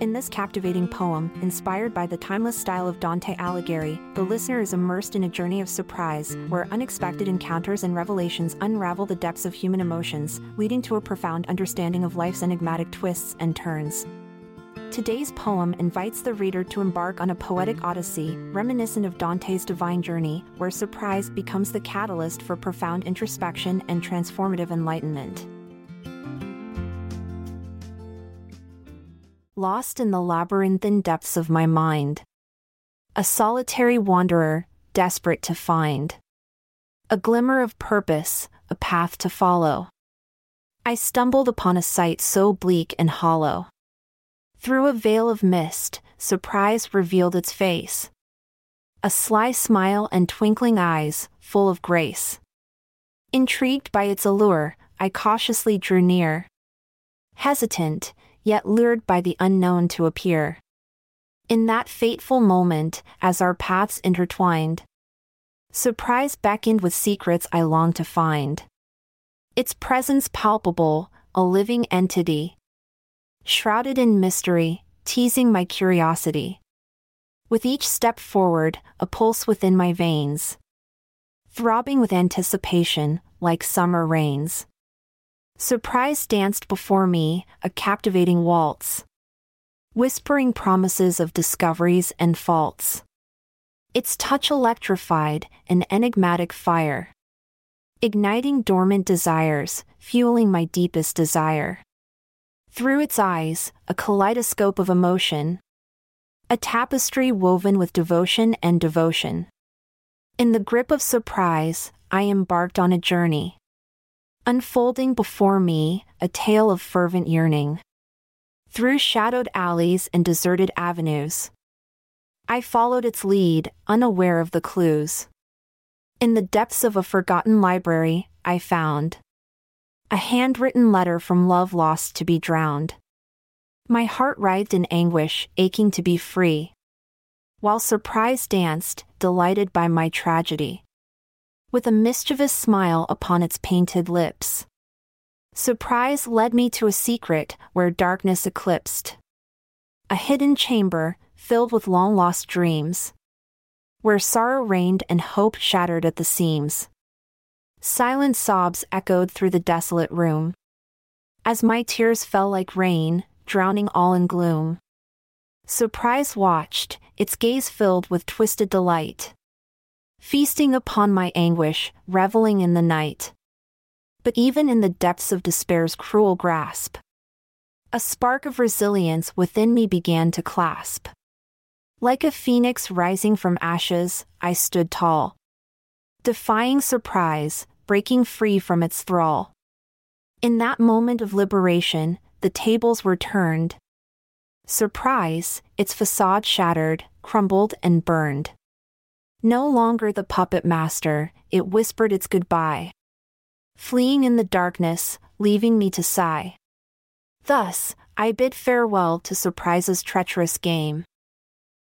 In this captivating poem, inspired by the timeless style of Dante Alighieri, the listener is immersed in a journey of surprise, where unexpected encounters and revelations unravel the depths of human emotions, leading to a profound understanding of life's enigmatic twists and turns. Today's poem invites the reader to embark on a poetic odyssey, reminiscent of Dante's divine journey, where surprise becomes the catalyst for profound introspection and transformative enlightenment. Lost in the labyrinthine depths of my mind. A solitary wanderer, desperate to find. A glimmer of purpose, a path to follow. I stumbled upon a sight so bleak and hollow. Through a veil of mist, surprise revealed its face. A sly smile and twinkling eyes, full of grace. Intrigued by its allure, I cautiously drew near. Hesitant, yet lured by the unknown to appear. In that fateful moment, as our paths intertwined, surprise beckoned with secrets I longed to find. Its presence palpable, a living entity, shrouded in mystery, teasing my curiosity. With each step forward, a pulse within my veins, throbbing with anticipation, like summer rains. Surprise danced before me, a captivating waltz. Whispering promises of discoveries and faults. Its touch electrified, an enigmatic fire. Igniting dormant desires, fueling my deepest desire. Through its eyes, a kaleidoscope of emotion. A tapestry woven with devotion and devotion. In the grip of surprise, I embarked on a journey unfolding before me a tale of fervent yearning. Through shadowed alleys and deserted avenues, I followed its lead, unaware of the clues. In the depths of a forgotten library, I found a handwritten letter from love lost to be drowned. My heart writhed in anguish, aching to be free. While surprise danced, delighted by my tragedy with a mischievous smile upon its painted lips. Surprise led me to a secret where darkness eclipsed. A hidden chamber, filled with long lost dreams. Where sorrow reigned and hope shattered at the seams. Silent sobs echoed through the desolate room. As my tears fell like rain, drowning all in gloom. Surprise watched, its gaze filled with twisted delight feasting upon my anguish, reveling in the night. But even in the depths of despair's cruel grasp, a spark of resilience within me began to clasp. Like a phoenix rising from ashes, I stood tall. Defying surprise, breaking free from its thrall. In that moment of liberation, the tables were turned. Surprise, its facade shattered, crumbled, and burned. No longer the puppet master, it whispered its goodbye. Fleeing in the darkness, leaving me to sigh. Thus, I bid farewell to Surprise's treacherous game.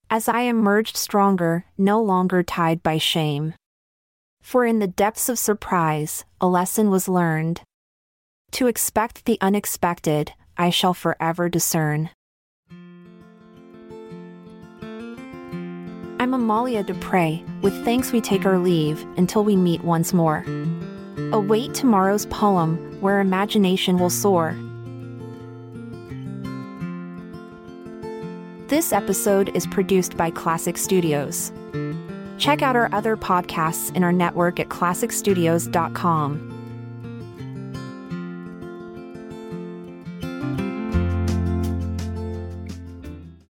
As I emerged stronger, no longer tied by shame. For in the depths of surprise, a lesson was learned. To expect the unexpected, I shall forever discern. I'm Amalia Dupre. With thanks, we take our leave until we meet once more. Await tomorrow's poem where imagination will soar. This episode is produced by Klassic Studios. Check out our other podcasts in our network at klassicstudios.com.